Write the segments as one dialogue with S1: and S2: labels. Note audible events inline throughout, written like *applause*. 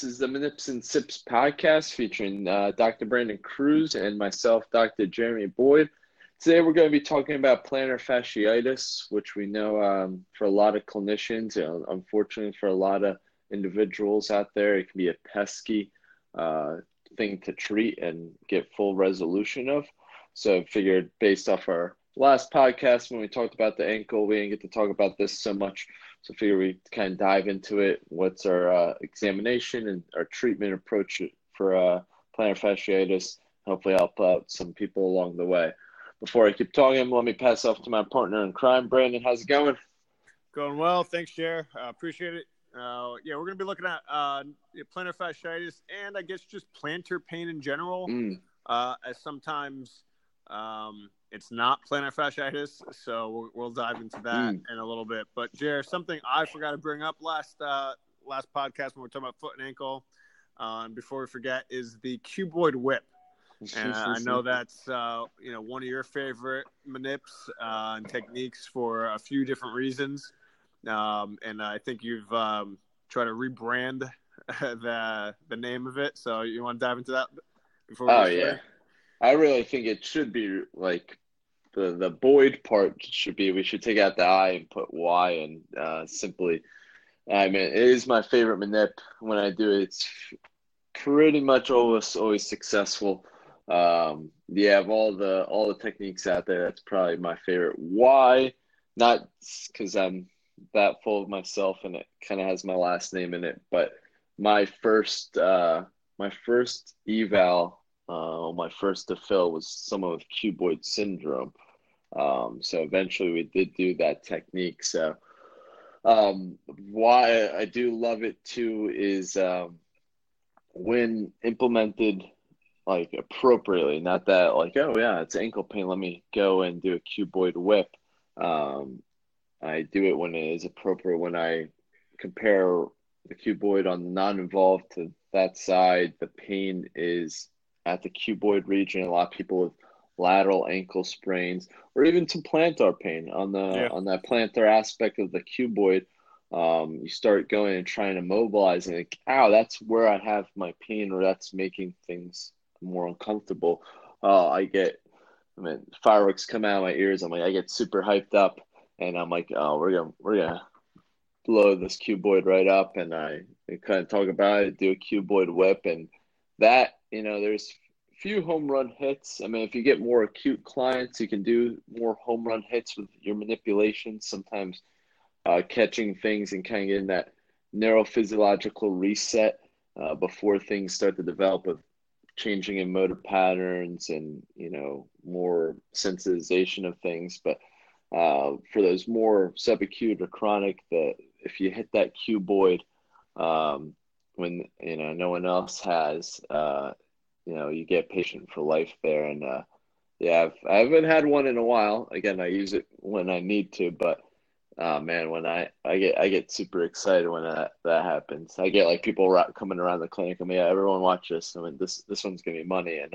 S1: This is the Manips and Sips podcast featuring uh, Dr. Brandon Cruz and myself, Dr. Jeremy Boyd. Today we're going to be talking about plantar fasciitis, which we know um, for a lot of clinicians, and unfortunately for a lot of individuals out there, it can be a pesky uh, thing to treat and get full resolution of. So I figured based off our last podcast when we talked about the ankle, we didn't get to talk about this so much. So I figure we kind of dive into it. What's our uh, examination and our treatment approach for uh, plantar fasciitis? Hopefully, help out some people along the way. Before I keep talking, let me pass off to my partner in crime, Brandon. How's it going?
S2: Going well, thanks, Jer. Uh, appreciate it. Uh, yeah, we're going to be looking at uh, plantar fasciitis and I guess just plantar pain in general. Mm. Uh, as sometimes um, it's not plantar fasciitis, so we'll, we'll dive into that mm. in a little bit. But Jer, something I forgot to bring up last uh, last podcast when we were talking about foot and ankle, uh, and before we forget, is the cuboid whip. And uh, I know that's uh, you know one of your favorite manips uh, and techniques for a few different reasons, um, and I think you've um, tried to rebrand *laughs* the the name of it. So you want to dive into that?
S1: Before we oh yeah, I really think it should be like the the Boyd part should be we should take out the I and put Y and uh, simply. I mean, it is my favorite manip. When I do it, it's pretty much always always successful. Um, yeah, of all the all the techniques out there, that's probably my favorite. Why? Not because I'm that full of myself and it kind of has my last name in it, but my first uh, my first eval uh, my first to fill was someone with cuboid syndrome. Um, so eventually we did do that technique. So um, why I do love it too is um, when implemented like appropriately, not that like, oh yeah, it's ankle pain. Let me go and do a cuboid whip. Um, I do it when it is appropriate. When I compare the cuboid on the non-involved to that side, the pain is at the cuboid region. A lot of people with lateral ankle sprains or even some plantar pain on the yeah. on that plantar aspect of the cuboid. Um, you start going and trying to mobilize and like, ow, that's where I have my pain or that's making things more uncomfortable. Uh, I get, I mean, fireworks come out of my ears. I'm like, I get super hyped up and I'm like, oh, we're gonna, we're gonna blow this cuboid right up. And I, I kind of talk about it, do a cuboid whip and that you know there's few home run hits. I mean, if you get more acute clients, you can do more home run hits with your manipulation. Sometimes uh, catching things and kind of getting that neurophysiological reset uh, before things start to develop of changing in motor patterns and you know more sensitization of things. But uh, for those more subacute or chronic, the if you hit that cuboid um, when you know no one else has, uh, you know you get patient for life there. And uh yeah I've, i haven't had one in a while. Again i use it when i need to but uh man when i i get i get super excited when that that happens. I get like people coming around the clinic mean yeah everyone watch this. I mean this this one's gonna be money. And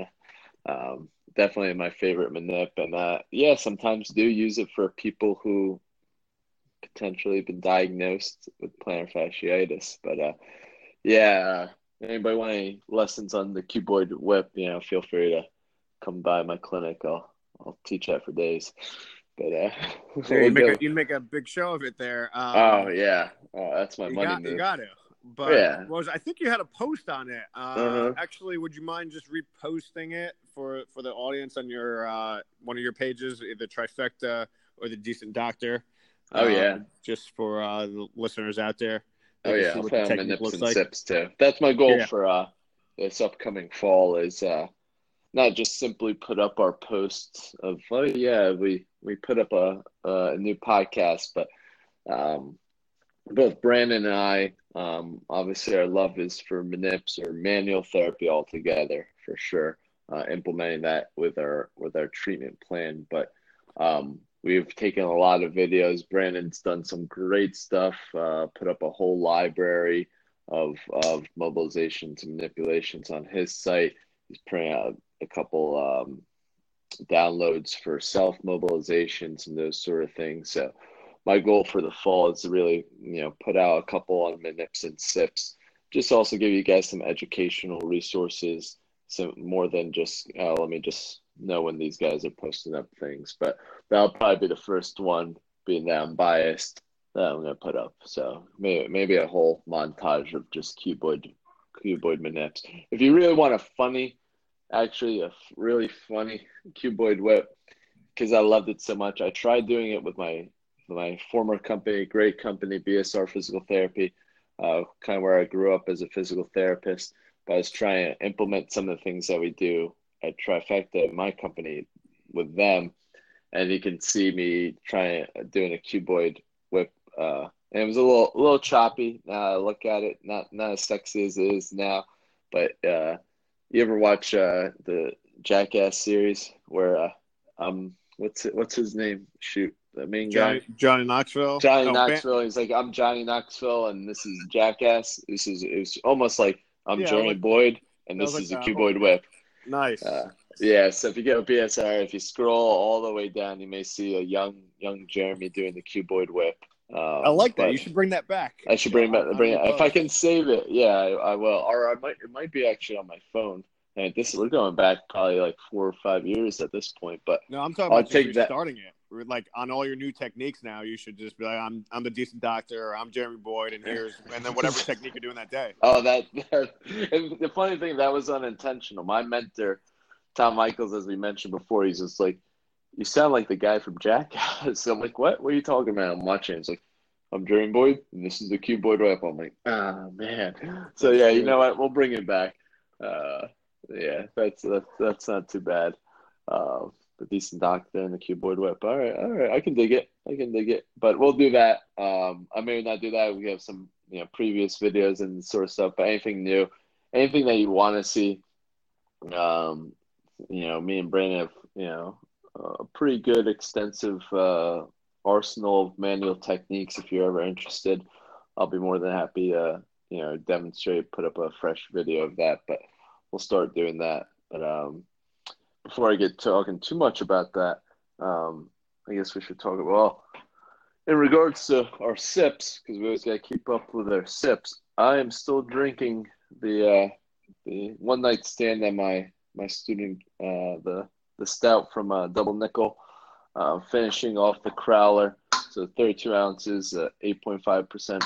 S1: um definitely my favorite manip and uh yeah sometimes do use it for people who potentially been diagnosed with plantar fasciitis. But uh yeah anybody want any lessons on the cuboid whip, you know, feel free to come by my clinic. I'll I'll teach that for days. But uh, *laughs*
S2: you make a, you make a big show of it there.
S1: Um, oh yeah, oh, that's my money
S2: got,
S1: move.
S2: You got to. But yeah. was I think you had a post on it. Uh, uh-huh. Actually, would you mind just reposting it for for the audience on your uh, one of your pages, the trifecta or the decent doctor?
S1: Oh yeah,
S2: um, just for uh, the listeners out there.
S1: Oh yeah, I'll and nips and like. sips too. That's my goal yeah. for uh, this upcoming fall is uh, not just simply put up our posts of oh yeah we we put up a a new podcast, but um, both Brandon and I um, obviously our love is for manips or manual therapy altogether for sure. Uh, implementing that with our with our treatment plan, but um, We've taken a lot of videos. Brandon's done some great stuff, uh, put up a whole library of, of mobilizations and manipulations on his site. He's putting out a couple um, downloads for self mobilizations and those sort of things. So, my goal for the fall is to really, you know, put out a couple on Manips and Sips just also give you guys some educational resources, some more than just uh, let me just know when these guys are posting up things. But that'll probably be the first one, being that I'm biased, that I'm gonna put up. So maybe maybe a whole montage of just cuboid cuboid manips. If you really want a funny, actually a really funny cuboid whip, because I loved it so much, I tried doing it with my my former company, great company, BSR Physical Therapy, uh, kind of where I grew up as a physical therapist. But I was trying to implement some of the things that we do at Trifecta, my company, with them, and you can see me trying doing a cuboid whip. Uh, and it was a little a little choppy. Now I look at it, not not as sexy as it is now. But uh, you ever watch uh, the Jackass series where uh, um what's it, what's his name? Shoot, the main
S2: Johnny,
S1: guy,
S2: Johnny Knoxville.
S1: Johnny
S2: Oh,
S1: Knoxville. He's like, I'm Johnny Knoxville, and this is Jackass. This is it's almost like I'm
S2: Yeah,
S1: Jeremy
S2: like-
S1: Boyd, and this is
S2: like
S1: a cuboid whip.
S2: Nice.
S1: Uh, yeah, so if you go BSR, if you scroll all the way down, you may see a young young Jeremy doing the cuboid whip. Um,
S2: I like that. You should bring that back.
S1: I should bring back bring it if I can save it. Yeah, I, I will. Or I might it might be actually on my phone. And this we're going back probably like four or five years at this point. But
S2: No, I'm talking
S1: I'll
S2: about
S1: take that.
S2: starting it. We're Like on all your new techniques now, you should just be like, "I'm I'm the decent doctor," or "I'm Jeremy Boyd," and here's and then whatever *laughs* technique you're doing that day.
S1: Oh, that, *laughs* that and the funny thing that was unintentional. My mentor, Tom Michaels, as we mentioned before, he's just like, "You sound like the guy from Jackass." *laughs* I'm like, "What? What are you talking about?" I'm watching. It's like, "I'm Jeremy Boyd, and this is the cuboid rap." I'm like, "Ah, man." *laughs* So yeah, you know what? We'll bring it back. Uh, yeah, that's that's that's not too bad. Uh, the decent doctor and the cuboid whip. All right, all right, I can dig it. I can dig it. But we'll do that. Um, I may not do that. We have some you know previous videos and sort of stuff. But anything new, anything that you want to see, um, you know, me and Brandon have you know a pretty good extensive uh, arsenal of manual techniques. If you're ever interested, I'll be more than happy to you know demonstrate, put up a fresh video of that. But we'll start doing that. But um, before I get talking too much about that, um, I guess we should talk about well in regards to our sips because we always got to keep up with our sips. I am still drinking the uh, the one night stand that my my student uh, the the stout from uh, Double Nickel, uh, finishing off the crowler. So 32 ounces, uh, 8.5 percent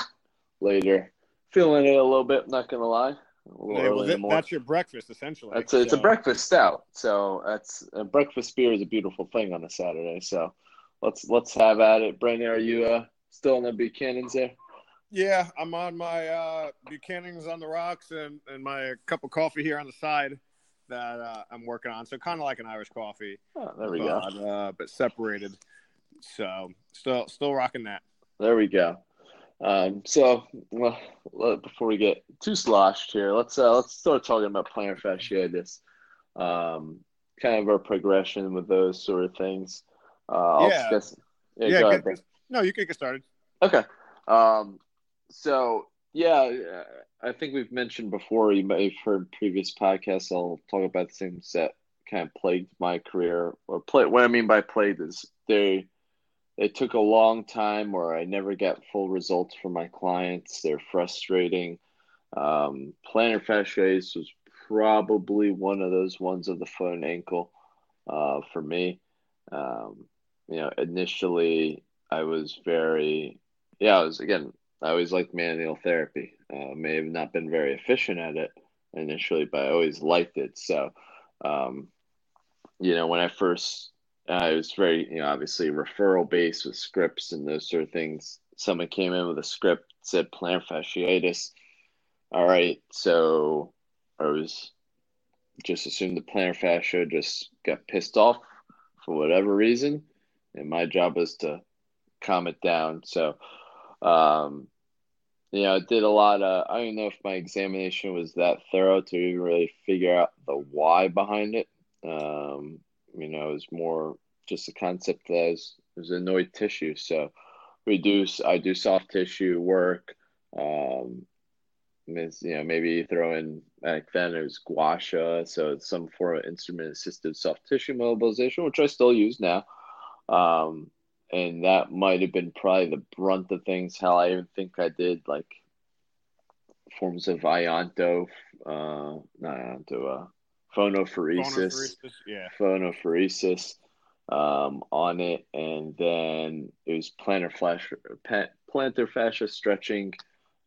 S1: later. Feeling it a little bit. Not gonna lie. A little
S2: Yeah, well,
S1: early in the
S2: that- that's your breakfast essentially.
S1: That's a, it's a breakfast stout. So that's a breakfast beer is a beautiful thing on a Saturday. So let's let's have at it. Brandon, are you uh, still in the Buchanan's there?
S2: Yeah, I'm on my uh, Buchanan's on the rocks and, and my cup of coffee here on the side that uh, I'm working on. So kind of like an Irish coffee,
S1: Oh, there we go.
S2: but, uh, but separated. So still still rocking that.
S1: There we go. Um, so well, before we get too sloshed here, let's uh, let's start talking about plantar fasciitis. Um, kind of our progression with those sort of things. Uh, I'll
S2: Yeah.
S1: Yeah,
S2: Yeah,
S1: go
S2: get- No, you can get started.
S1: Okay. Um, so yeah, uh, I think we've mentioned before. You may have heard previous podcasts. I'll talk about the things that kind of plagued my career, or play. What I mean by plagued is they they took a long time, or I never got full results from my clients. They're frustrating. Um, plantar fasciitis was probably one of those ones of the foot and ankle uh, for me. Um, you know, initially I was very, yeah, I was again, I always liked manual therapy. Uh, may have not been very efficient at it initially, but I always liked it. So, um, you know, when I first, I was very, you know, obviously referral based with scripts and those sort of things. Someone came in with a script said plantar fasciitis. All right, so I was just assumed the plantar fascia just got pissed off for whatever reason, and my job was to calm it down. So, um, you know, did a lot of. I don't know if my examination was that thorough to even really figure out the why behind it. Um, you know, it was more just a concept that it was, annoyed tissue. So, do. I do soft tissue work. Um, you know, maybe throw in back then it was gua sha, so it's some form of instrument assisted soft tissue mobilization, which I still use now. Um, and that might have been probably the brunt of things. Hell, I even think I did like forms of ionto, uh, not ionto, uh, phonophoresis, phonophoresis, yeah, phonophoresis um, on it, and then it was plantar fascia, plantar fascia stretching,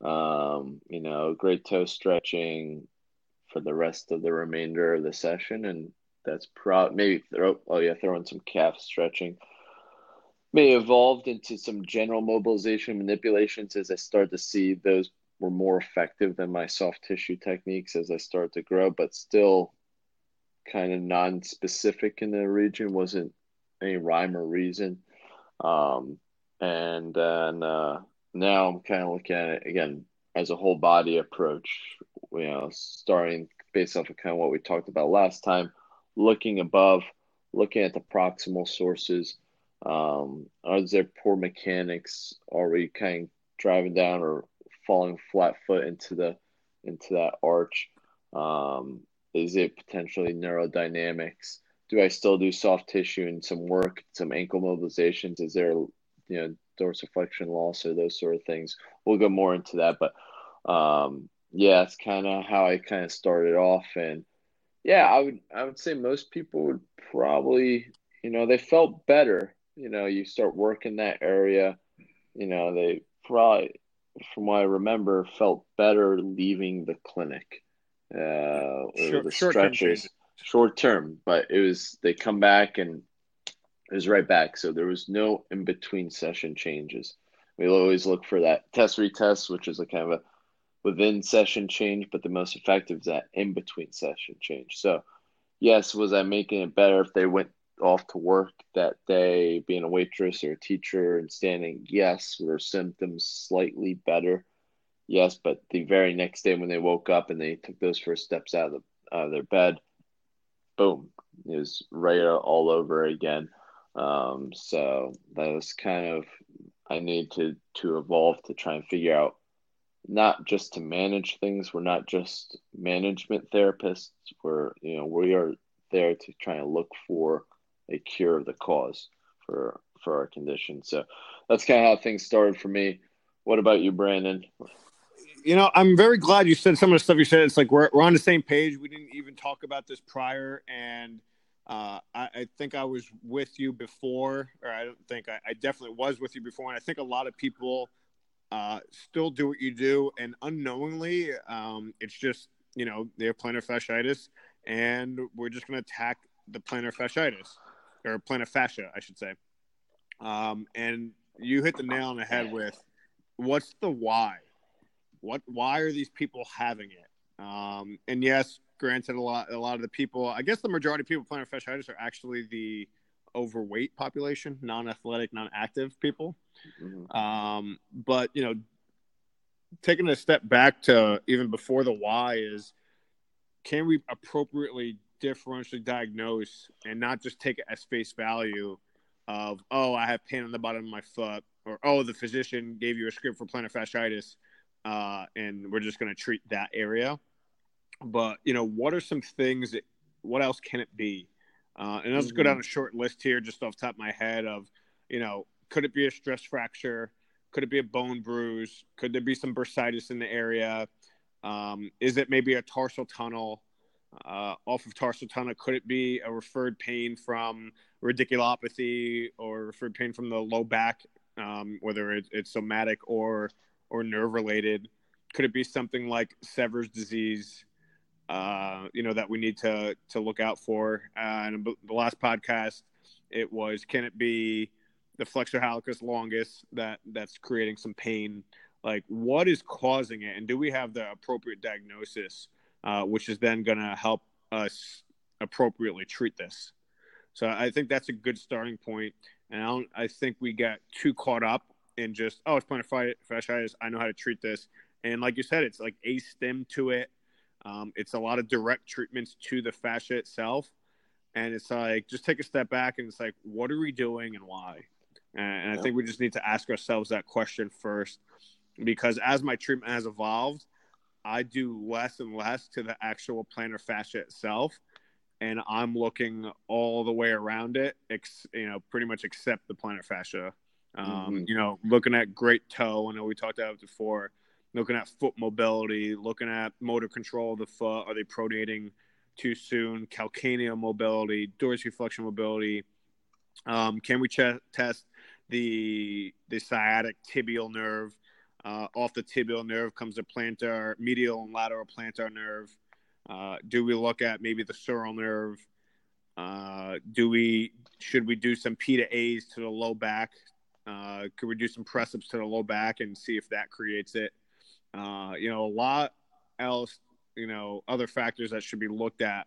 S1: um, you know, great toe stretching for the rest of the remainder of the session, and that's probably maybe throw oh yeah, throw in some calf stretching. May evolved into some general mobilization manipulations as I start to see those were more effective than my soft tissue techniques as I start to grow, but still kind of non-specific in the region. wasn't any rhyme or reason. Um, and then uh, now I'm kind of looking at it again as a whole body approach. You know, starting based off of kind of what we talked about last time, looking above, looking at the proximal sources. Um, are there poor mechanics? Are we kind of driving down or falling flat foot into the into that arch? Um, is it potentially neurodynamics? Do I still do soft tissue and some work, some ankle mobilizations? Is there, you know, dorsiflexion loss or those sort of things? We'll go more into that, but um, yeah, it's kind of how I kind of started off, and yeah, I would I would say most people would probably, you know, they felt better. You know, you start working that area, you know, they probably, from what I remember, felt better leaving the clinic. Uh, short, the stretches short term, but it was they come back and it was right back. So there was no in between session changes. We always look for that test retest, which is a kind of a within session change, but the most effective is that in between session change. So, yes, was I making it better if they went off to work that day, being a waitress or a teacher and standing? Yes, were symptoms slightly better? Yes, but the very next day when they woke up and they took those first steps out of, the, out of their bed, boom, it was right all over again. Um, so that was kind of I need to to evolve to try and figure out not just to manage things. We're not just management therapists. We're you know we are there to try and look for a cure of the cause for for our condition. So that's kind of how things started for me. What about you, Brandon?
S2: You know, I'm very glad you said some of the stuff you said. It's like we're we're on the same page. We didn't even talk about this prior, and uh, I, I, think I was with you before, or I don't think I, I definitely was with you before, and I think a lot of people uh, still do what you do, and unknowingly, um, it's just you know they have plantar fasciitis, and we're just going to attack the plantar fasciitis or plantar fascia, I should say. Um, and you hit the nail on the head with what's the why? What why are these people having it? Um, and yes, granted, a lot a lot of the people, I guess the majority of people plantar fasciitis are actually the overweight population, non-athletic, non-active people. Mm-hmm. Um, but you know, taking a step back to even before the why is, can we appropriately differentially diagnose and not just take it as face value of oh I have pain on the bottom of my foot or oh the physician gave you a script for plantar fasciitis uh, and we're just going to treat that area. But you know, what are some things that what else can it be? Uh, and let's mm-hmm. go down a short list here, just off top of my head of, you know, could it be a stress fracture? Could it be a bone bruise? Could there be some bursitis in the area? Um, is it maybe a tarsal tunnel? Uh, off of tarsal tunnel, could it be a referred pain from radiculopathy or referred pain from the low back, um, whether it, it's somatic or or nerve related? Could it be something like Sever's disease? uh, you know, that we need to to look out for. Uh, and the last podcast, it was can it be the flexor hallucis longus that that's creating some pain? Like, what is causing it, and do we have the appropriate diagnosis, uh, which is then going to help us appropriately treat this? So I think that's a good starting point. And I, don't, I think we get too caught up in just oh, it's plantar fasciitis. I know how to treat this. And like you said, it's like a stem to it um, it's a lot of direct treatments to the fascia itself. And it's like, just take a step back and it's like, what are we doing and why? And I think we just need to ask ourselves that question first because as my treatment has evolved, I do less and less to the actual plantar fascia itself. And I'm looking all the way around it, ex- you know, pretty much except the plantar fascia. Um, mm-hmm. You know, looking at great toe. I know we talked about it before looking at foot mobility, looking at motor control of the foot. Are they pronating too soon? Calcaneal mobility, dorsiflexion mobility. Um, can we ch- test the the sciatic tibial nerve? Uh, off the tibial nerve comes the plantar, medial and lateral plantar nerve. Uh, do we look at maybe the sural nerve? Uh, do we should we do some P to A's to the low back? Uh, could we do some press ups to the low back and see if that creates it? Uh, you know, a lot else, you know, other factors that should be looked at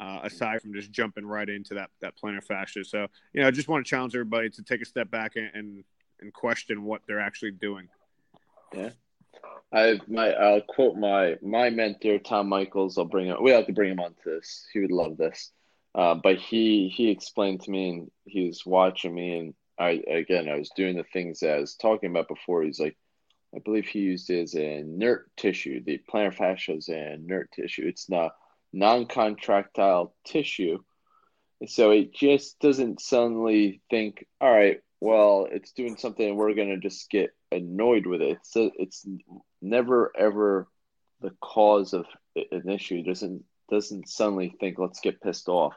S2: uh, aside from just jumping right into that that plantar fascia. So, you know, I just want to challenge everybody to take a step back and and, and question what they're actually doing.
S1: Yeah. I my I'll quote my my mentor Tom Michaels. I'll bring him. We have to bring him on to this. He would love this. Uh, but he he explained to me, and he was watching me, and I again I was doing the things that I was talking about before. He's like, I believe he used it as a inert tissue. The plantar fascia is an inert tissue. It's not non-contractile tissue, so it just doesn't suddenly think, all right, well, it's doing something, and we're gonna just get annoyed with it. It's it's never ever the cause of an issue. It doesn't doesn't suddenly think, let's get pissed off.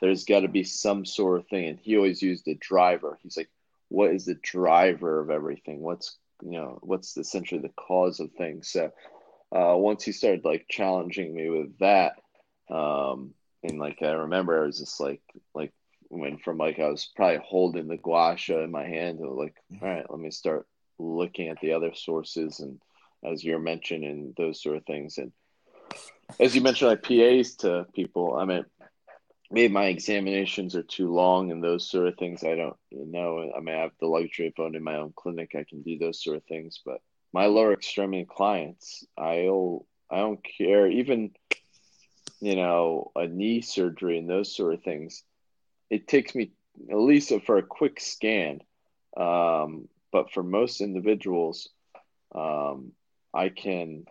S1: There's got to be some sort of thing, and he always used a driver. He's like, what is the driver of everything? What's you know what's essentially the cause of things? So uh, once he started like challenging me with that, um, and like I remember I was just like like went from like I was probably holding the gua sha in my hand and like mm-hmm. all right, let me start looking at the other sources and as you're mentioning those sort of things. And as you mentioned like PAs to people I mean maybe my examinations are too long and those sort of things I don't know. I mean I have the luxury of owning my own clinic I can do those sort of things but my lower extremity clients I'll I don't care. Even you know a knee surgery and those sort of things it takes me at least for a quick scan um, but for most individuals, um, I can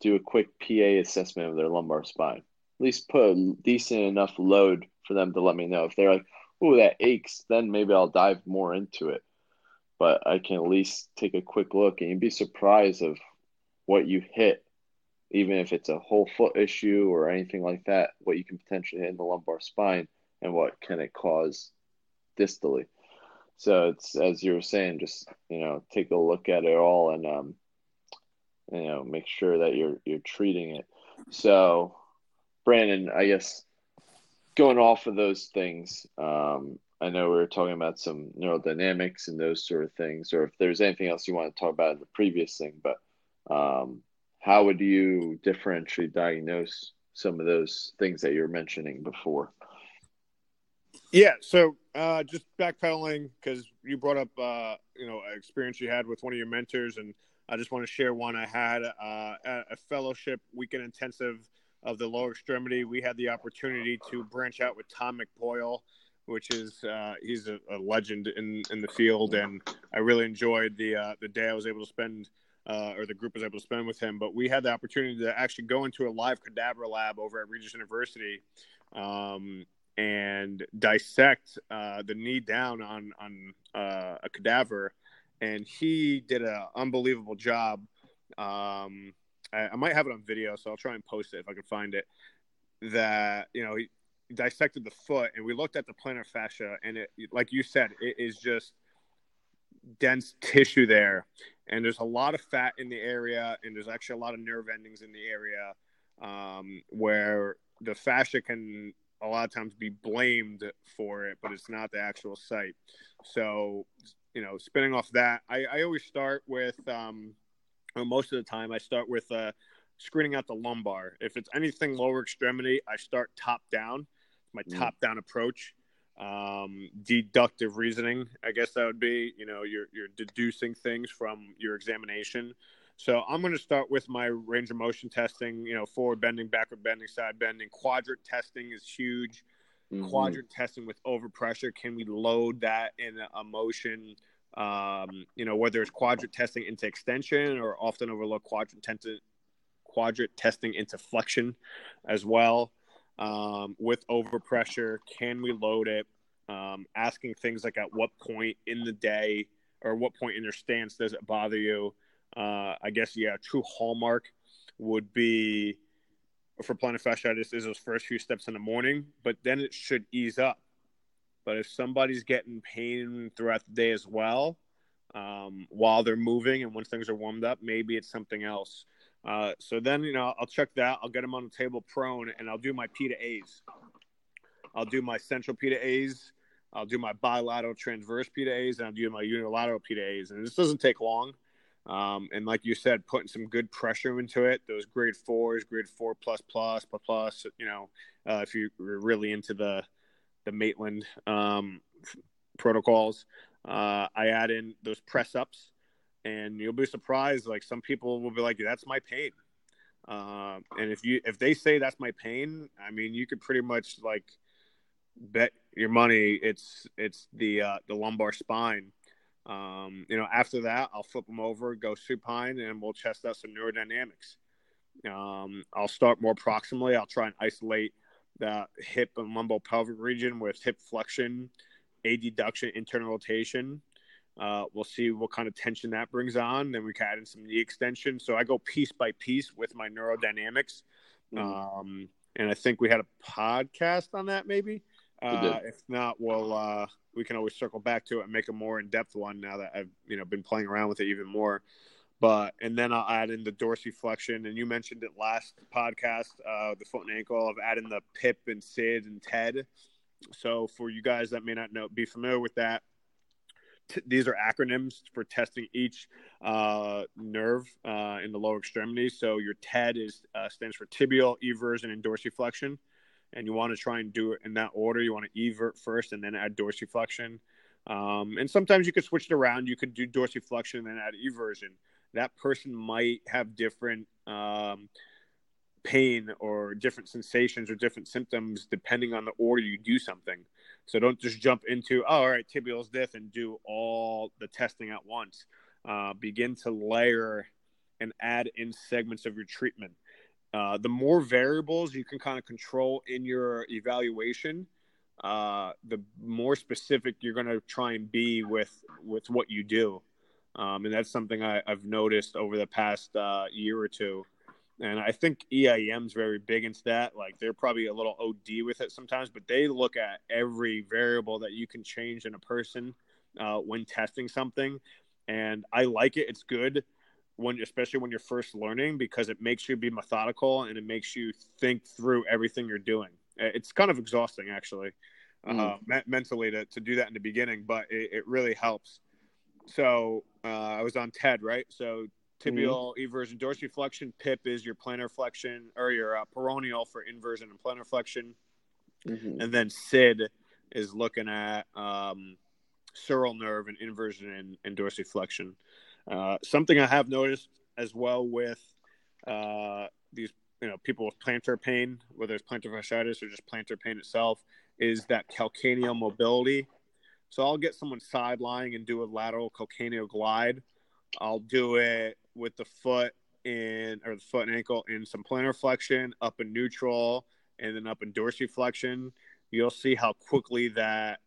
S1: do a quick PA assessment of their lumbar spine. At least put a decent enough load for them to let me know. If they're like, oh, that aches, then maybe I'll dive more into it. But I can at least take a quick look and you'd be surprised of what you hit, even if it's a whole foot issue or anything like that, what you can potentially hit in the lumbar spine and what can it cause distally. So it's as you were saying, just you know, take a look at it all and um, you know, make sure that you're you're treating it. So, Brandon, I guess going off of those things, um, I know we were talking about some neurodynamics and those sort of things, or if there's anything else you want to talk about in the previous thing, but um, how would you differentially diagnose some of those things that you're mentioning before?
S2: Yeah, so uh, just backpedaling because you brought up uh, you know experience you had with one of your mentors, and I just want to share one I had uh, at a fellowship weekend intensive of the lower extremity. We had the opportunity to branch out with Tom McPoil, which is uh, he's a, a, legend in, in the field, and I really enjoyed the uh, the day I was able to spend. Uh, or the group was able to spend with him, but we had the opportunity to actually go into a live cadaver lab over at Regis University um, and dissect uh, the knee down on on uh, a cadaver, and he did an unbelievable job. Um, I, I, might have it on video, so I'll try and post it if I can find it. That you know he dissected the foot, and we looked at the plantar fascia, and it, like you said, it is just dense tissue there, and there's a lot of fat in the area, and there's actually a lot of nerve endings in the area um, where the fascia can a lot of times be blamed for it, but it's not the actual site. So, you know, spinning off that, I, I always start with, um, well, most of the time, I start with uh, screening out the lumbar. If it's anything lower extremity, I start top down, my mm. top down approach. Um, deductive reasoning, I guess that would be, you know, you're, you're deducing things from your examination. So I'm going to start with my range of motion testing. You know, forward bending, backward bending, side bending. Quadrant testing is huge. Mm-hmm. Quadrant testing with overpressure. Can we load that in a motion? Um, you know, whether it's quadrant testing into extension or often overlooked quadrant, quadrant testing into flexion as well. Um, with overpressure, can we load it? Um, asking things like at what point in the day or what point in your stance does it bother you? Uh, I guess yeah, true hallmark would be for plantar fasciitis is those first few steps in the morning, but then it should ease up. But if somebody's getting pain throughout the day as well, um, while they're moving and once things are warmed up, maybe it's something else. Uh, so then, you know, I'll check that. I'll get them on the table prone and I'll do my P to A's. I'll do my central P to A's. I'll do my bilateral transverse P to A's and I'll do my unilateral P to A's. And this doesn't take long. Um, and like you said, putting some good pressure into it, those grade fours, grade four plus plus plus plus, you know, uh, if you're really into the, the Maitland um, protocols, uh, I add in those press ups and you'll be surprised. Like some people will be like, that's my pain. Uh, and if you, if they say that's my pain, I mean, you could pretty much like bet your money. It's, it's the, uh, the lumbar spine um, you know, after that, I'll flip them over, go supine, and we'll test out some neurodynamics. Um, I'll start more proximally. I'll try and isolate the hip and lumbo-pelvic region with hip flexion, adduction, internal rotation. Uh, we'll see what kind of tension that brings on. Then we can add in some knee extension. So I go piece by piece with my neurodynamics. Mm-hmm. Um, and I think we had a podcast on that, maybe. Uh, if not, we'll uh, we can always circle back to it and make a more in depth one now that I've you know been playing around with it even more. But and then I'll add in the dorsiflexion, and you mentioned it last podcast, uh, the foot and ankle of adding the PIP and SID and TED. So for you guys that may not know, be familiar with that, T- these are acronyms for testing each uh, nerve uh, in the lower extremity. So your TED is uh, stands for tibial, eversion, and dorsiflexion and you want to try and do it in that order. You want to evert first and then add dorsiflexion. Um, and sometimes you could switch it around. You could do dorsiflexion and then add eversion. That person might have different um, pain or different sensations or different symptoms depending on the order you do something. So don't just jump into, oh, all right, tibial's this and do all the testing at once. Uh, begin to layer and add in segments of your treatment. Uh, the more variables you can kind of control in your evaluation, uh, the more specific you're going to try and be with with what you do. Um, and that's something I, have noticed over the past uh, year or two. And I think EIM's very big into that. Like they're probably a little OD with it sometimes, but they look at every variable that you can change in a person uh, when testing something. And I like it. It's good when especially when you're first learning because it makes you be methodical and it makes you think through everything you're doing it's kind of exhausting actually mm. uh, me- mentally to, to do that in the beginning but it, it really helps so uh, i was on ted right so tibial mm. eversion dorsiflexion pip is your plantar flexion or your uh, peroneal for inversion and plantar flexion mm-hmm. and then sid is looking at um, sural nerve and inversion and, and dorsiflexion uh, something I have noticed as well with uh, these, you know, people with plantar pain, whether it's plantar fasciitis or just plantar pain itself, is that calcaneal mobility. So I'll get someone side lying and do a lateral calcaneal glide. I'll do it with the foot in or the foot and ankle in some plantar flexion, up in neutral, and then up in dorsiflexion. You'll see how quickly that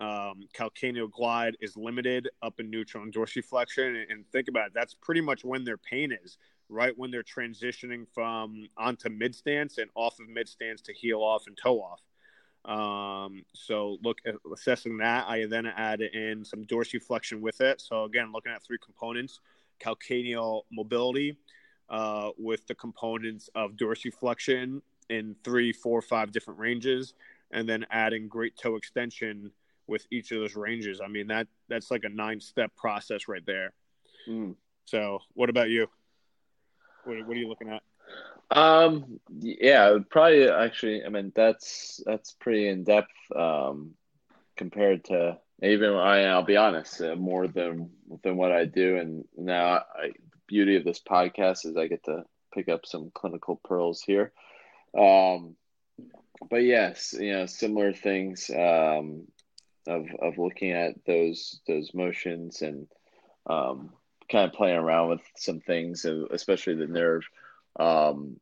S2: um, calcaneal glide is limited up in neutral and dorsiflexion. And, and think about it, that's pretty much when their pain is, right when they're transitioning from onto mid stance and off of mid stance to heel off and toe off. Um, so look at assessing that. I then add in some dorsiflexion with it. So again, looking at three components: calcaneal mobility uh, with the components of dorsiflexion in three, four, five different ranges, and then adding great toe extension with each of those ranges. I mean that that's like a nine step process right there. Mm. So, what about you? What, what are you looking at?
S1: Um, yeah, probably actually. I mean, that's that's pretty in depth um, compared to even. I, I'll be honest, uh, more than than what I do. And now, I, the beauty of this podcast is I get to pick up some clinical pearls here. Um, but yes, you know, similar things. Um, of of looking at those those motions and um, kind of playing around with some things, especially the nerve. Um,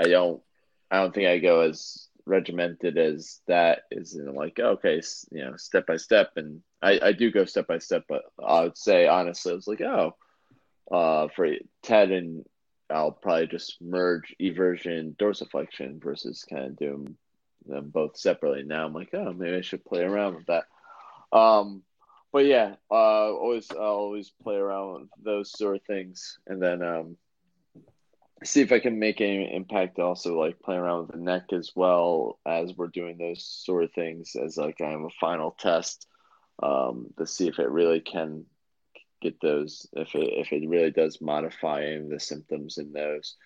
S1: I don't I don't think I go as regimented as that is in like okay you know step by step and I, I do go step by step but I would say honestly I was like oh uh, for TED and I'll probably just merge eversion dorsiflexion versus kind of doing them both separately. Now I'm like, oh, maybe I should play around with that. Um, but yeah, uh, always I'll always play around with those sort of things, and then um, see if I can make any impact. Also, like playing around with the neck as well as we're doing those sort of things as like I have a final test um, to see if it really can get those if it if it really does modify any of the symptoms in those.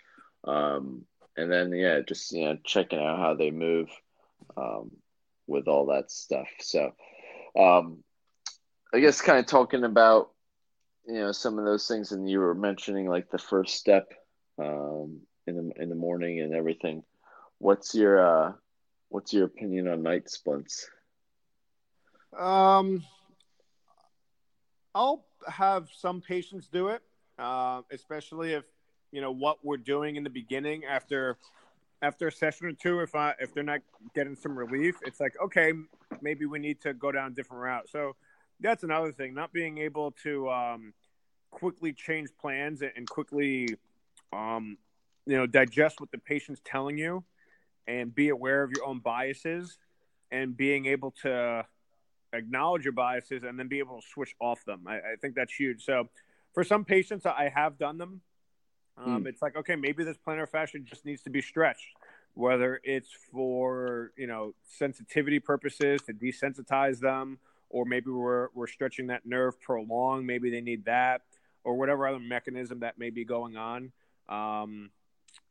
S1: Um, and then yeah, just you know checking out how they move um, with all that stuff. So um, I guess kind of talking about you know some of those things, and you were mentioning like the first step um, in the in the morning and everything. What's your uh, what's your opinion on night splints?
S2: Um, I'll have some patients do it, uh, especially if you know what we're doing in the beginning after after a session or two. If I if they're not getting some relief, it's like okay, maybe we need to go down a different route. So that's another thing, not being able to um, quickly change plans and quickly um, you know digest what the patient's telling you and be aware of your own biases and being able to acknowledge your biases and then be able to switch off them. I, I think that's huge. So for some patients, I have done them. Um, mm. It's like, okay, maybe this plantar fascia just needs to be stretched, whether it's for, you know, sensitivity purposes to desensitize them, or maybe we're, we're stretching that nerve prolonged. Maybe they need that, or whatever other mechanism that may be going on. Um,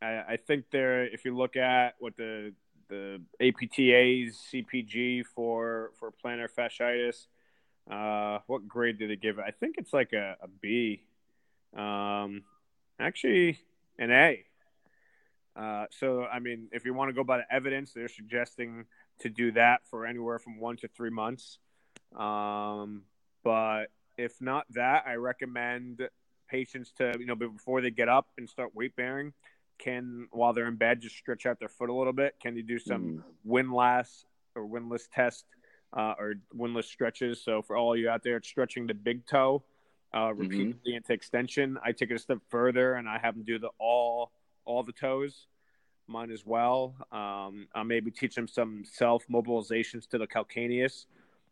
S2: I, I think there, if you look at what the the APTA's CPG for for plantar fasciitis. Uh, what grade did they give it? I think it's like a, a B. Um, actually, an A. Uh, so, I mean, if you want to go by the evidence, they're suggesting to do that for anywhere from one to three months. Um, but if not that, I recommend patients to, you know, before they get up and start weight bearing, can while they're in bed just stretch out their foot a little bit? Can you do some mm. windlass or windlass test uh, or windlass stretches? So for all you out there, it's stretching the big toe uh, mm-hmm. repeatedly mm-hmm. into extension. I take it a step further and I have them do the all all the toes, mine as well. Um, I maybe teach them some self mobilizations to the calcaneus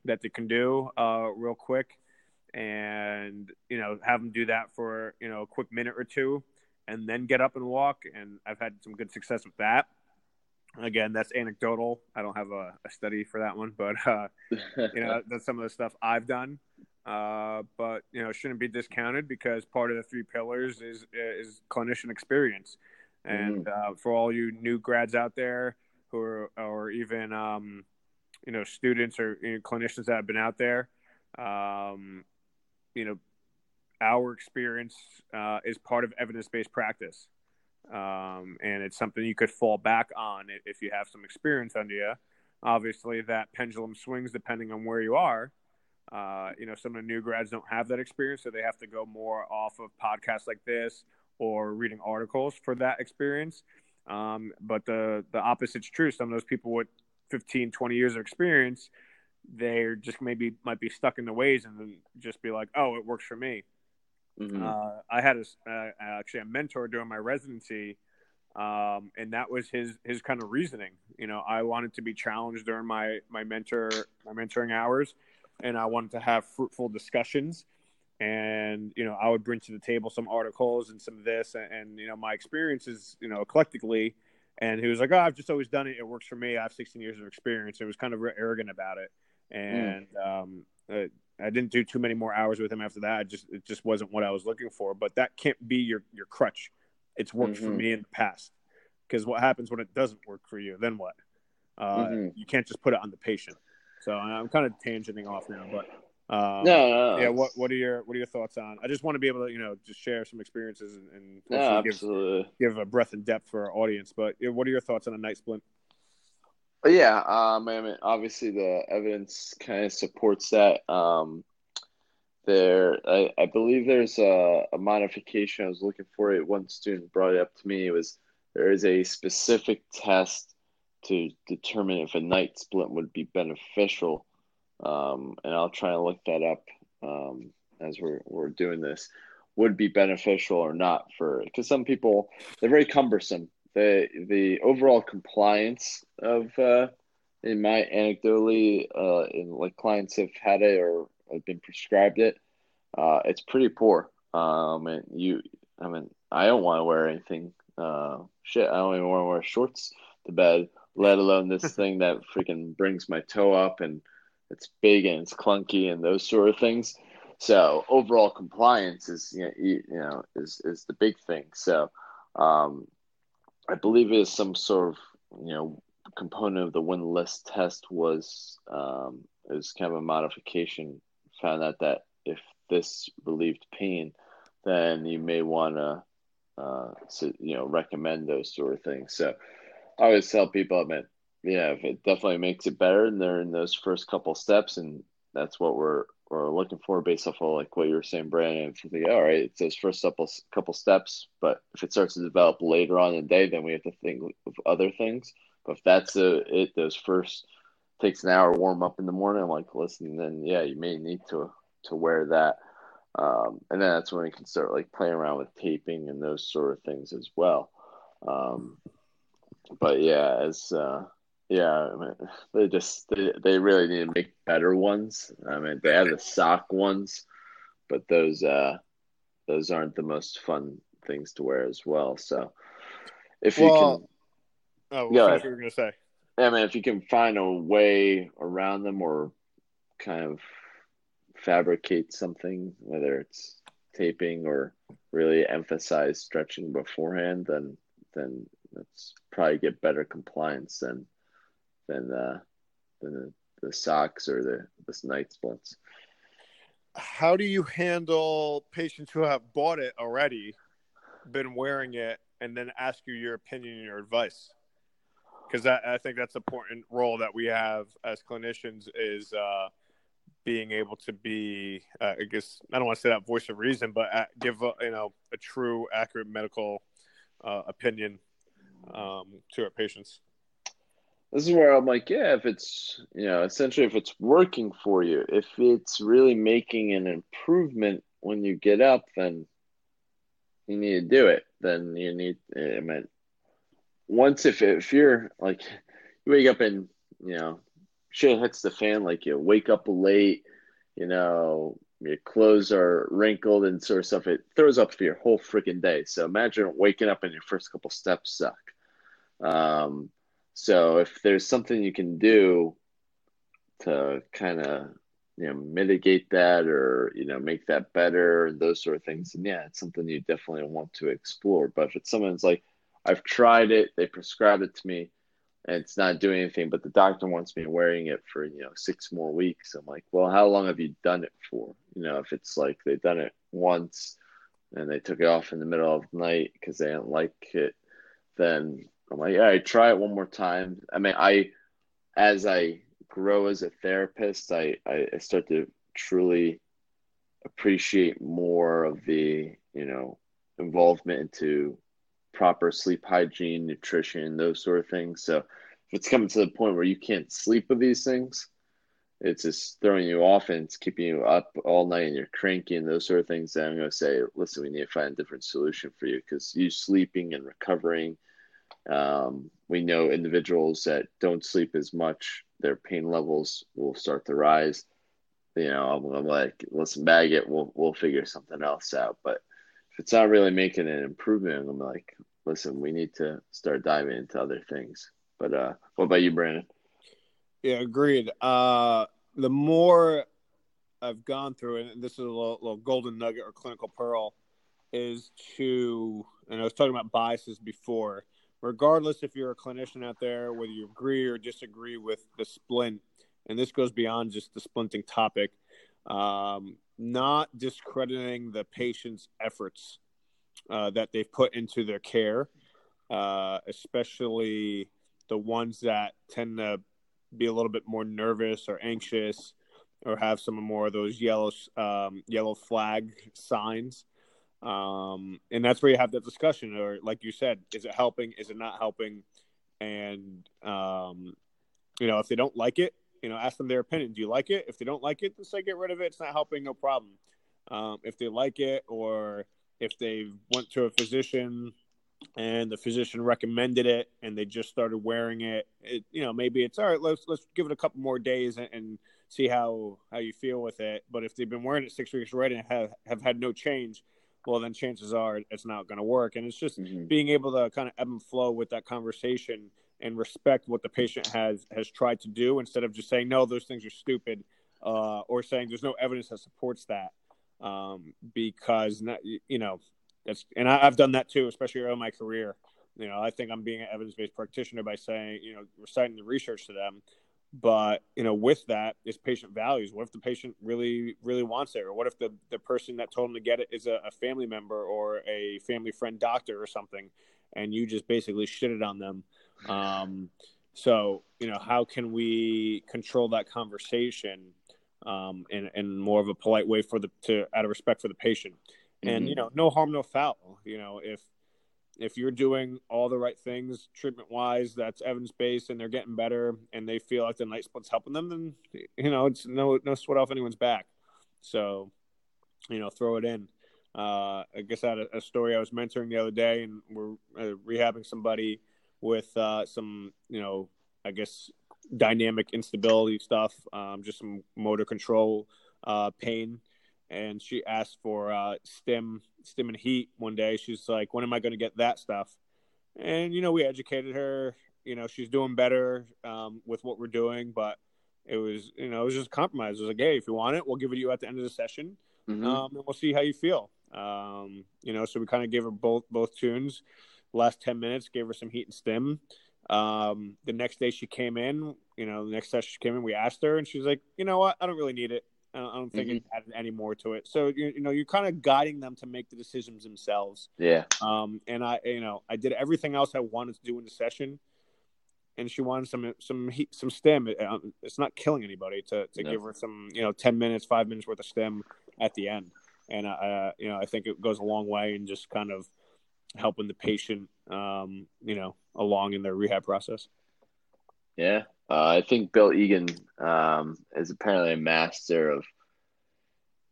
S2: that they can do uh, real quick, and you know have them do that for you know a quick minute or two and then get up and walk. And I've had some good success with that. Again, that's anecdotal. I don't have a, a study for that one, but uh, *laughs* you know that's some of the stuff I've done. Uh, but you know, shouldn't be discounted because part of the three pillars is is clinician experience. And mm. uh, for all you new grads out there who are, or even um, you know students or you know, clinicians that have been out there, um, you know, our experience uh, is part of evidence-based practice, um, and it's something you could fall back on if you have some experience under you. Obviously, that pendulum swings depending on where you are. Uh, you know, some of the new grads don't have that experience, so they have to go more off of podcasts like this or reading articles for that experience. Um, but the the opposite's true. Some of those people with 15, 20 years of experience, they're just maybe might be stuck in the ways and then just be like, "Oh, it works for me." Mm-hmm. Uh, I had a, uh, actually a mentor during my residency, um, and that was his his kind of reasoning. You know, I wanted to be challenged during my my mentor my mentoring hours, and I wanted to have fruitful discussions. And you know, I would bring to the table some articles and some of this, and, and you know, my experiences, you know, eclectically. And he was like, "Oh, I've just always done it. It works for me. I have 16 years of experience." It was kind of arrogant about it, and mm. um, uh, I didn't do too many more hours with him after that. I just it just wasn't what I was looking for. But that can't be your your crutch. It's worked mm-hmm. for me in the past. Because what happens when it doesn't work for you? Then what? Uh, mm-hmm. You can't just put it on the patient. So I'm kind of tangenting off now, but um, no, no, yeah. What what are your what are your thoughts on? I just want to be able to you know just share some experiences and, and
S1: no, give,
S2: give a breadth and depth for our audience. But what are your thoughts on a night splint?
S1: Yeah, um, I mean, obviously the evidence kind of supports that. Um, there, I, I believe there's a, a modification. I was looking for it. One student brought it up to me. It was there is a specific test to determine if a night splint would be beneficial, um, and I'll try and look that up um, as we're we're doing this. would be beneficial or not for because some people they're very cumbersome. The the overall compliance of uh, in my anecdotally uh, in like clients have had it or have been prescribed it, uh, it's pretty poor. Um, and you, I mean, I don't want to wear anything. Uh, shit, I don't even want to wear shorts to bed, let alone this thing that freaking brings my toe up and it's big and it's clunky and those sort of things. So overall compliance is you know, you know is is the big thing. So um, I believe it is some sort of you know component of the windlass test was um, is kind of a modification. Found out that if this relieved pain, then you may want to uh, so, you know recommend those sort of things. So I always tell people, I mean, yeah, it definitely makes it better, and they're in those first couple steps, and that's what we're we're looking for based off of like what you were saying, Brandon. If you think, all right, it's those first couple couple steps, but if it starts to develop later on in the day, then we have to think of other things. But if that's a, it, those first takes an hour warm up in the morning. I'm like, listen, then yeah, you may need to to wear that, um, and then that's when you can start like playing around with taping and those sort of things as well. Um, but yeah, as uh, yeah, I mean, they just they, they really need to make better ones. I mean, they have the sock ones, but those uh those aren't the most fun things to wear as well. So if well, you can,
S2: oh, yeah, what you were gonna say.
S1: I mean, if you can find a way around them or kind of fabricate something, whether it's taping or really emphasize stretching beforehand, then then that's probably get better compliance than than uh, than the, the socks or the the night splints.
S2: How do you handle patients who have bought it already, been wearing it, and then ask you your opinion and your advice? Because I, I think that's an important role that we have as clinicians is uh, being able to be, uh, I guess I don't want to say that voice of reason, but uh, give a, you know a true, accurate medical uh, opinion um, to our patients.
S1: This is where I'm like, yeah, if it's you know, essentially if it's working for you, if it's really making an improvement when you get up, then you need to do it. Then you need. I mean, once if if you're like, you wake up and you know, shit hits the fan, like you wake up late, you know, your clothes are wrinkled and sort of stuff. It throws up for your whole freaking day. So imagine waking up and your first couple steps suck. Um, so if there's something you can do to kind of you know mitigate that or you know make that better and those sort of things, and yeah, it's something you definitely want to explore. But if it's someone's like, I've tried it, they prescribed it to me, and it's not doing anything, but the doctor wants me wearing it for you know six more weeks. I'm like, well, how long have you done it for? You know, if it's like they've done it once and they took it off in the middle of the night because they didn't like it, then I'm like, all right, try it one more time. I mean, I, as I grow as a therapist, I, I start to truly appreciate more of the, you know, involvement into proper sleep hygiene, nutrition, those sort of things. So if it's coming to the point where you can't sleep with these things, it's just throwing you off and it's keeping you up all night and you're cranky and those sort of things, then I'm going to say, listen, we need to find a different solution for you because you sleeping and recovering – um, we know individuals that don't sleep as much, their pain levels will start to rise. You know, I'm, I'm like, listen, bag it. We'll we'll figure something else out. But if it's not really making an improvement, I'm like, listen, we need to start diving into other things. But uh, what about you, Brandon?
S2: Yeah, agreed. Uh, the more I've gone through, and this is a little, little golden nugget or clinical pearl, is to, and I was talking about biases before regardless if you're a clinician out there, whether you agree or disagree with the splint, and this goes beyond just the splinting topic, um, not discrediting the patient's efforts uh, that they've put into their care, uh, especially the ones that tend to be a little bit more nervous or anxious or have some more of those yellow um, yellow flag signs um, and that's where you have that discussion or like you said is it helping is it not helping? And um, you know if they don't like it you know ask them their opinion. Do you like it? If they don't like it then say get rid of it. It's not helping no problem. Um, if they like it or if they went to a physician and the physician recommended it and they just started wearing it, it you know maybe it's all right let's let's give it a couple more days and, and see how how you feel with it. But if they've been wearing it six weeks already and have have had no change well then chances are it's not going to work and it's just mm-hmm. being able to kind of ebb and flow with that conversation and respect what the patient has has tried to do instead of just saying no those things are stupid uh, or saying there's no evidence that supports that um, because not, you know that's and I, have done that too, especially early in my career. You know, I think I'm being an evidence based practitioner by saying you know reciting the research to them, but you know with that is patient values. What if the patient really really wants it, or what if the the person that told them to get it is a, a family member or a family friend doctor or something, and you just basically shitted on them. Um, so you know how can we control that conversation um, in, in more of a polite way for the to out of respect for the patient. And mm-hmm. you know, no harm, no foul. You know, if if you're doing all the right things treatment wise, that's evidence based, and they're getting better, and they feel like the night split's helping them, then you know it's no no sweat off anyone's back. So, you know, throw it in. Uh, I guess I had a, a, story I was mentoring the other day, and we're uh, rehabbing somebody with uh, some, you know, I guess dynamic instability stuff, um, just some motor control uh, pain. And she asked for uh, stem stim and heat one day. She's like, "When am I going to get that stuff?" And you know, we educated her. You know, she's doing better um, with what we're doing, but it was, you know, it was just a compromise. It was like, "Hey, if you want it, we'll give it to you at the end of the session, mm-hmm. um, and we'll see how you feel." Um, you know, so we kind of gave her both both tunes. Last ten minutes, gave her some heat and stem. um, the next day she came in, you know, the next session she came in, we asked her, and she's like, you know what, I don't really need it. I don't, I don't think mm-hmm. it added any more to it. So you, you know, you're kind of guiding them to make the decisions themselves.
S1: Yeah.
S2: Um, and I, you know, I did everything else I wanted to do in the session, and she wanted some some heat, some stem. Um, it's not killing anybody to to no. give her some, you know, ten minutes, five minutes worth of stem at the end. And uh, you know, I think it goes a long way in just kind of helping the patient, um, you know, along in their rehab process.
S1: Yeah, uh, I think Bill Egan um, is apparently a master of.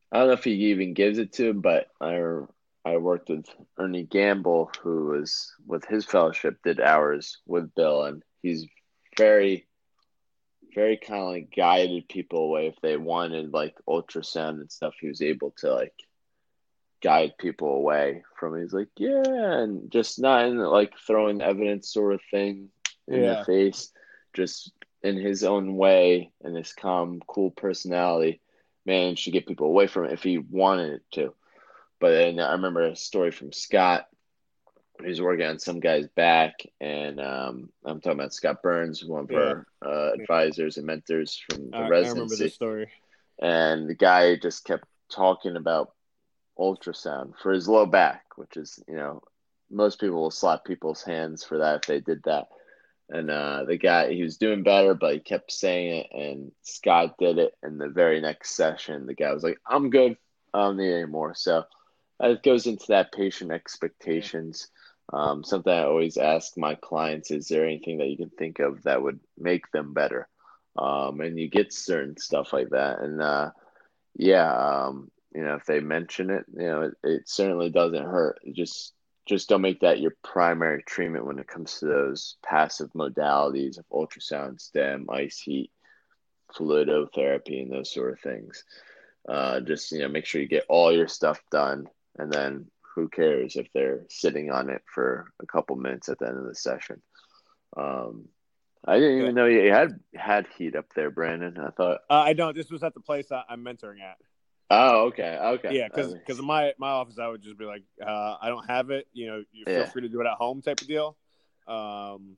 S1: I don't know if he even gives it to him, but I I worked with Ernie Gamble, who was with his fellowship did hours with Bill, and he's very, very kind of like guided people away if they wanted like ultrasound and stuff. He was able to like guide people away from it. He's like, yeah, and just not in like throwing evidence sort of thing in yeah. the face, just in his own way and his calm, cool personality, managed to get people away from it if he wanted it to. But then I remember a story from Scott. He was working on some guy's back, and um, I'm talking about Scott Burns, one of yeah. our uh, advisors and mentors from the I, residency. I remember this
S2: story.
S1: And the guy just kept talking about ultrasound for his low back, which is, you know, most people will slap people's hands for that if they did that. And uh, the guy, he was doing better, but he kept saying it. And Scott did it. And the very next session, the guy was like, I'm good. I don't need anymore. So it goes into that patient expectations. Um, something I always ask my clients is there anything that you can think of that would make them better? Um, and you get certain stuff like that. And uh, yeah, um, you know, if they mention it, you know, it, it certainly doesn't hurt. It just just don't make that your primary treatment when it comes to those passive modalities of ultrasound, stem, ice heat, fluidotherapy, and those sort of things. Uh, just you know, make sure you get all your stuff done, and then who cares if they're sitting on it for a couple minutes at the end of the session. Um, I didn't even know you had had heat up there, Brandon. I thought
S2: uh, I don't. This was at the place I'm mentoring at.
S1: Oh, okay, okay.
S2: Yeah, because because in my my office, I would just be like, uh, I don't have it. You know, you feel yeah. free to do it at home, type of deal. Um,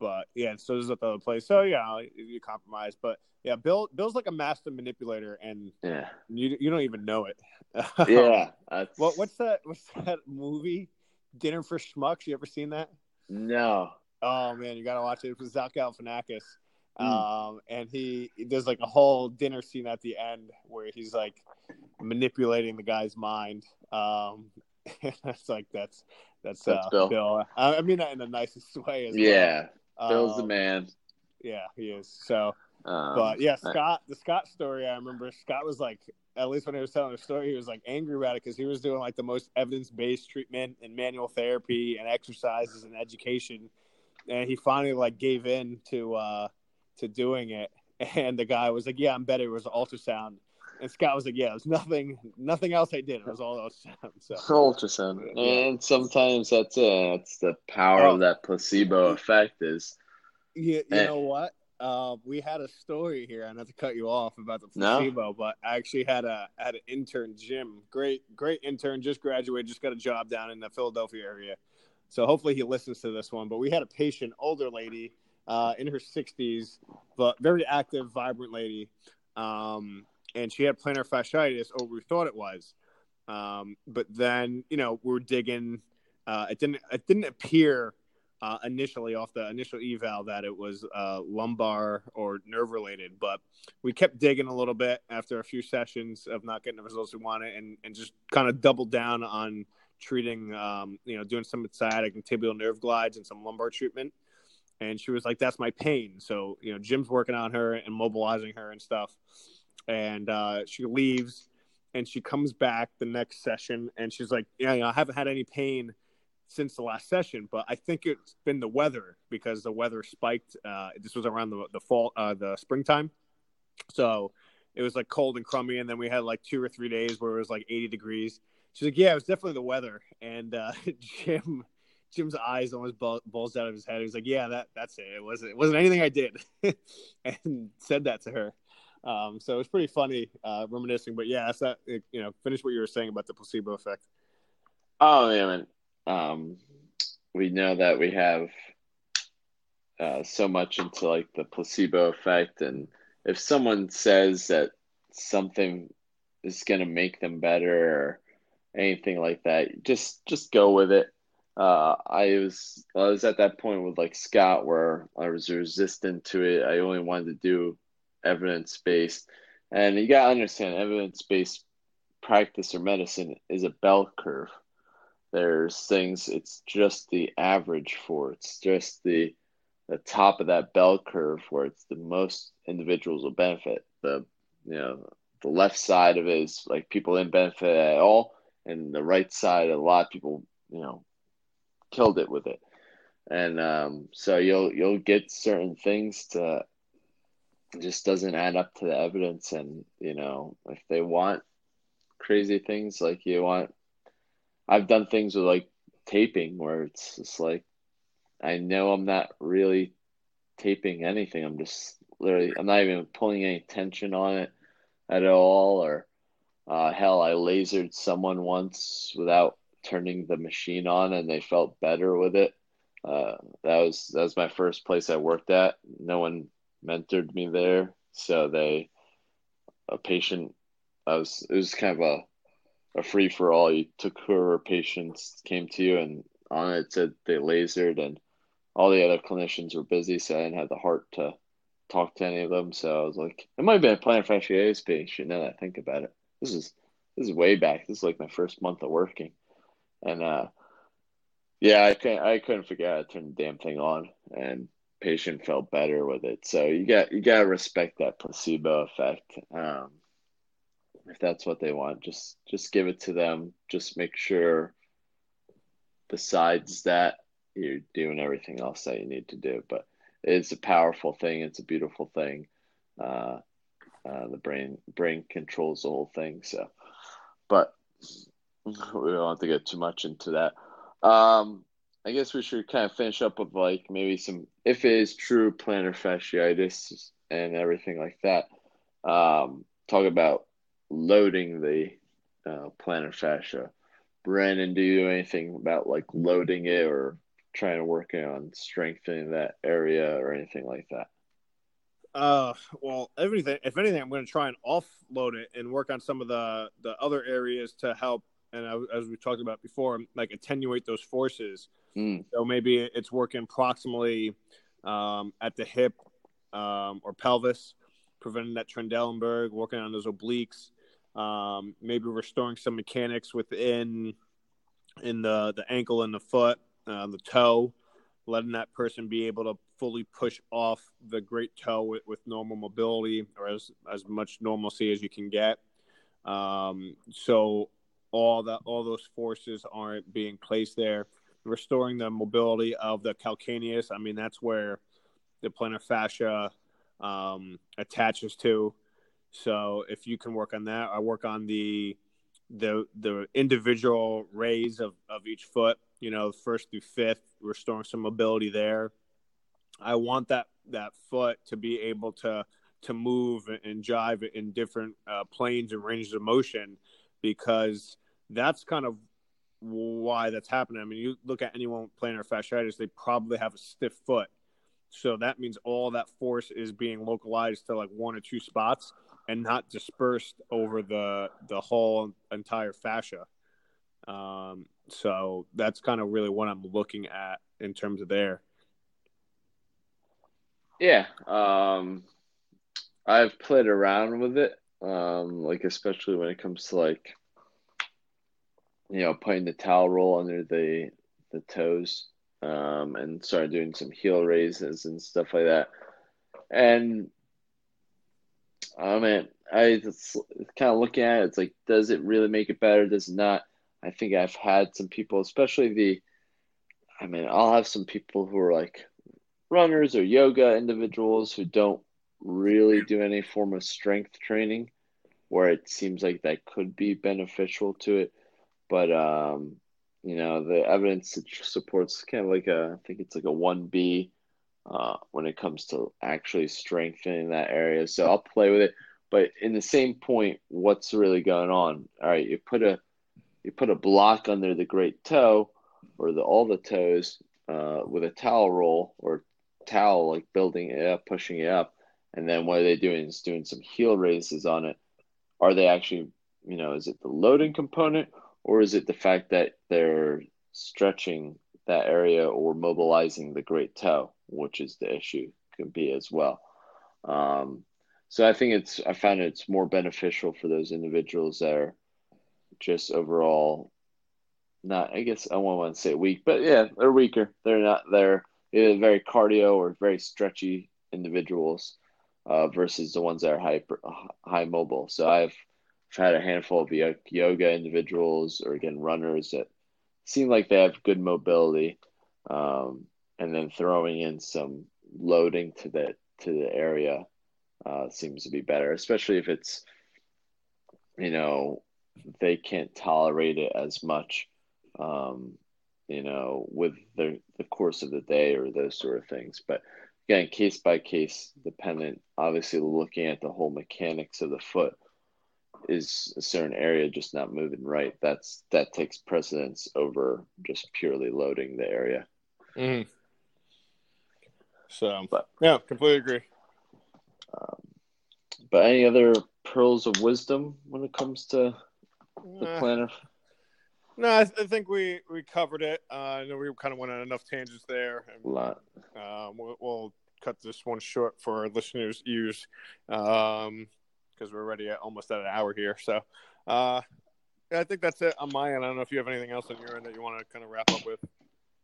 S2: but yeah, so this is at the other place. So yeah, you compromise. But yeah, Bill Bill's like a master manipulator, and
S1: yeah,
S2: you you don't even know it. *laughs*
S1: yeah.
S2: What what's that? What's that movie? Dinner for Schmucks. You ever seen that?
S1: No.
S2: Oh man, you gotta watch it. It was Zach Galifianakis. Mm. Um, and he there's like a whole dinner scene at the end where he's like manipulating the guy's mind. Um, *laughs* that's like that's that's, that's uh, Bill. Bill. I, mean that in the nicest *laughs* way. As
S1: yeah, well. Bill's um, the man.
S2: Yeah, he is. So Um, but yeah, Scott, the Scott story, I remember Scott was like, at least when he was telling the story, he was like angry about it because he was doing like the most evidence based treatment and manual therapy and exercises and education, and he finally like gave in to uh to doing it. *laughs* And the guy was like, "Yeah, I'm better." It was ultrasound, and Scott was like, "Yeah, it was nothing, nothing else I did. It was all ultrasound." So
S1: ultrasound, yeah. and sometimes that's uh, that's the power oh. of that placebo effect. Is
S2: you, you know what? Uh, we had a story here, and not to cut you off about the placebo, no? but I actually had a had an intern, Jim, great great intern, just graduated, just got a job down in the Philadelphia area. So hopefully he listens to this one. But we had a patient, older lady, uh, in her 60s, but very active, vibrant lady, um, and she had plantar fasciitis, or we thought it was. Um, but then you know we're digging. Uh, it didn't it didn't appear uh, initially off the initial eval that it was uh, lumbar or nerve related. But we kept digging a little bit after a few sessions of not getting the results we wanted, and, and just kind of doubled down on treating, um, you know, doing some sciatic and tibial nerve glides and some lumbar treatment. And she was like, "That's my pain." So you know, Jim's working on her and mobilizing her and stuff. And uh, she leaves, and she comes back the next session, and she's like, "Yeah, you know, I haven't had any pain." since the last session, but I think it's been the weather because the weather spiked. Uh, this was around the the fall, uh, the springtime, so it was like cold and crummy, and then we had like two or three days where it was like 80 degrees. She's like, "Yeah, it was definitely the weather." And uh, *laughs* Jim, Jim's eyes almost bulged out of his head. He was like, "Yeah, that that's it. It wasn't it wasn't anything I did," *laughs* and said that to her. Um, so it was pretty funny, uh, reminiscing. But yeah, that's that. You know, finish what you were saying about the placebo effect.
S1: Oh yeah, man um, we know that we have uh, so much into like the placebo effect, and if someone says that something is going to make them better or anything like that, just just go with it. Uh, I was I was at that point with like Scott where I was resistant to it. I only wanted to do evidence based, and you gotta understand evidence based practice or medicine is a bell curve. There's things it's just the average for. It's just the the top of that bell curve where it's the most individuals will benefit. The you know the left side of it is like people didn't benefit at all, and the right side a lot of people you know killed it with it. And um, so you'll you'll get certain things to just doesn't add up to the evidence and you know if they want crazy things like you want I've done things with like taping where it's just like I know I'm not really taping anything. I'm just literally I'm not even pulling any tension on it at all. Or uh, hell, I lasered someone once without turning the machine on, and they felt better with it. Uh, that was that was my first place I worked at. No one mentored me there, so they a patient. I was it was kind of a a free for all. You took whoever patients came to you, and on it said they lasered, and all the other clinicians were busy, so I didn't have the heart to talk to any of them. So I was like, it might have been a plantar fasciitis patient. Now that I think about it, this is this is way back. This is like my first month of working, and uh, yeah, I couldn't I couldn't figure out how to turn the damn thing on, and patient felt better with it. So you got you got to respect that placebo effect. Um, if that's what they want. Just just give it to them. Just make sure besides that you're doing everything else that you need to do. But it's a powerful thing. It's a beautiful thing. Uh, uh, the brain brain controls the whole thing. So, but *laughs* we don't have to get too much into that. Um, I guess we should kind of finish up with like maybe some if it is true plantar fasciitis and everything like that. Um, talk about loading the uh, plantar fascia. Brandon, do you do anything about like loading it or trying to work on strengthening that area or anything like that?
S2: Uh, well, everything. If anything, I'm going to try and offload it and work on some of the the other areas to help. And as we talked about before, like attenuate those forces. Mm. So maybe it's working proximally um, at the hip um, or pelvis, preventing that Trendelenburg, working on those obliques, um, maybe restoring some mechanics within in the the ankle and the foot, uh, the toe, letting that person be able to fully push off the great toe with, with normal mobility or as as much normalcy as you can get. Um, so all that all those forces aren't being placed there, restoring the mobility of the calcaneus. I mean, that's where the plantar fascia um, attaches to. So if you can work on that, I work on the the the individual rays of, of each foot, you know, first through fifth, restoring some mobility there. I want that that foot to be able to to move and jive in different uh, planes and ranges of motion because that's kind of why that's happening. I mean, you look at anyone with plantar fasciitis, they probably have a stiff foot. So that means all that force is being localized to like one or two spots and not dispersed over the the whole entire fascia. Um, so that's kind of really what I'm looking at in terms of there.
S1: Yeah, um, I've played around with it, um, like especially when it comes to like, you know, putting the towel roll under the the toes, um, and started doing some heel raises and stuff like that. And I mean, I just kind of looking at it, it's like, does it really make it better? Does it not? I think I've had some people, especially the, I mean, I'll have some people who are like runners or yoga individuals who don't really do any form of strength training, where it seems like that could be beneficial to it. But, um, you know, the evidence supports kind of like a, I think it's like a 1B uh, when it comes to actually strengthening that area. So I'll play with it. But in the same point, what's really going on? All right, you put a you put a block under the great toe or the all the toes uh, with a towel roll or towel like building it up, pushing it up, and then what are they doing is doing some heel raises on it. Are they actually, you know, is it the loading component or is it the fact that they're stretching that area or mobilizing the great toe? which is the issue could be as well. Um, so I think it's I found it's more beneficial for those individuals that are just overall not I guess I won't want to say weak, but yeah, they're weaker. They're not they're either very cardio or very stretchy individuals uh, versus the ones that are hyper high mobile. So I've had a handful of yoga individuals or again runners that seem like they have good mobility. Um, and then throwing in some loading to the to the area uh, seems to be better, especially if it's you know they can't tolerate it as much, um, you know, with the the course of the day or those sort of things. But again, case by case dependent. Obviously, looking at the whole mechanics of the foot is a certain area just not moving right. That's that takes precedence over just purely loading the area.
S2: Mm. So, but yeah, completely agree.
S1: Um, but any other pearls of wisdom when it comes to the uh, plantar?
S2: No, I, th- I, think we we covered it. Uh, I know we kind of went on enough tangents there.
S1: And, a lot.
S2: Um, we'll, we'll, cut this one short for our listeners' ears because we're already at almost at an hour here. So, uh, I think that's it on my end. I don't know if you have anything else on your end that you want to kind of wrap up with.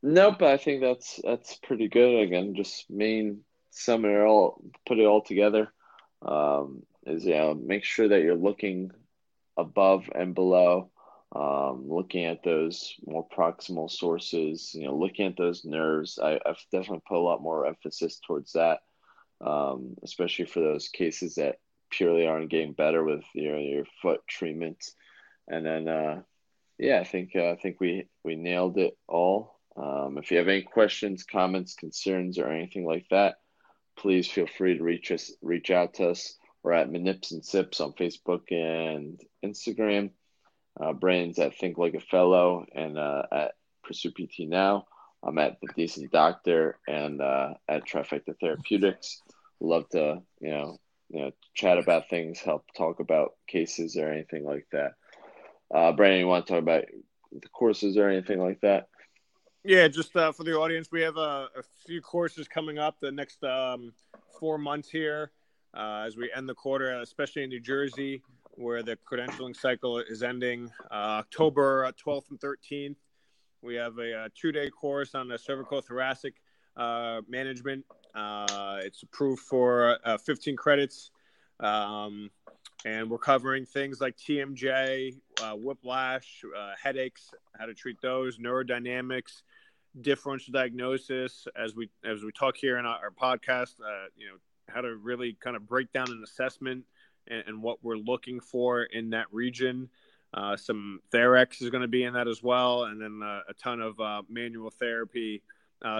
S1: Nope, I think that's that's pretty good. Again, just main sum it all, put it all together. Um, is you know make sure that you're looking above and below, um, looking at those more proximal sources. You know, looking at those nerves. I, I've definitely put a lot more emphasis towards that, um, especially for those cases that purely aren't getting better with you know your foot treatments. And then, uh, yeah, I think uh, I think we we nailed it all. Um, if you have any questions, comments, concerns, or anything like that, please feel free to reach us, reach out to us. We're at Manips and Sips on Facebook and Instagram. Uh, Brandon's at Think Like a Fellow and uh, at Pursue PT Now. I'm at The Decent Doctor and uh, at Trifecta Therapeutics. Love to, you know, you know, chat about things, help talk about cases or anything like that. Uh, Brandon, you want to talk about the courses or anything like that?
S2: Yeah, just uh, for the audience, we have a, a, few courses coming up the next um, four months here uh, as we end the quarter, especially in New Jersey, where the credentialing cycle is ending uh, October 12th uh, and 13th. We have a, a uh, two day course on the cervical thoracic management Uh, it's approved for uh, 15 credits. Um, and we're covering things like TMJ, uh, whiplash, uh, headaches, how to treat those, neurodynamics, differential diagnosis. As we as we talk here in our, our podcast, uh, you know how to really kind of break down an assessment and, and what we're looking for in that region. Uh, some Therex is going to be in that as well, and then a ton of manual therapy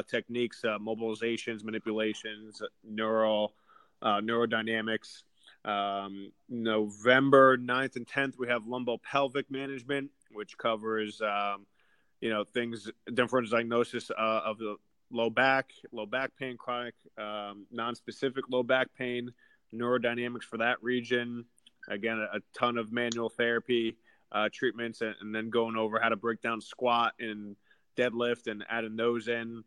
S2: techniques, mobilizations, manipulations, neural neurodynamics. Um, November 9th and 10th, we have lumbo-pelvic management, which covers, um, you know, things, different diagnosis uh, of the low back, low back pain, chronic, um, non-specific low back pain, neurodynamics for that region. Again, a, a ton of manual therapy uh, treatments, and, and, then going over how to break down squat and deadlift, and adding those in.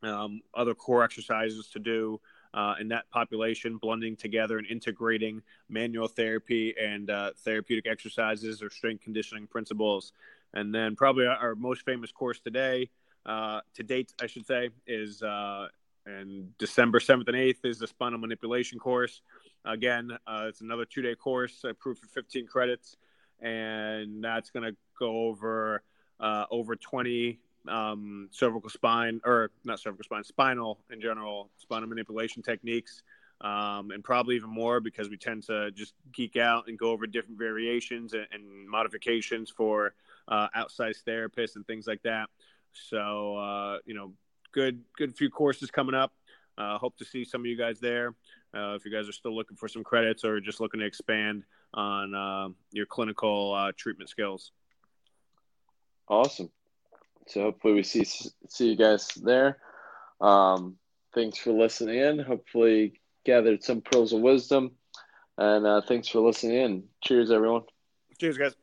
S2: Um, other core exercises to do uh, in that population, blending together and integrating manual therapy and uh, therapeutic exercises or strength conditioning principles. And then, probably our most famous course today, uh, to date, I should say, is uh, and December 7th and 8th is the spinal manipulation course. Again, uh, it's another two day course, approved for 15 credits, and that's going to go over uh, over 20 um, cervical spine, or not cervical spine, spinal in general, spinal manipulation techniques, um, and probably even more because we tend to just geek out and go over different variations and, and modifications for uh, outsized therapists and things like that. So, uh, you know, good, good few courses coming up. Uh, hope to see some of you guys there. Uh, if you guys are still looking for some credits or just looking to expand on uh, your clinical uh, treatment skills.
S1: Awesome. So hopefully we see see you guys there. Um, thanks for listening in. Hopefully gathered some pearls of wisdom, and uh, thanks for listening in. Cheers, everyone.
S2: Cheers, guys.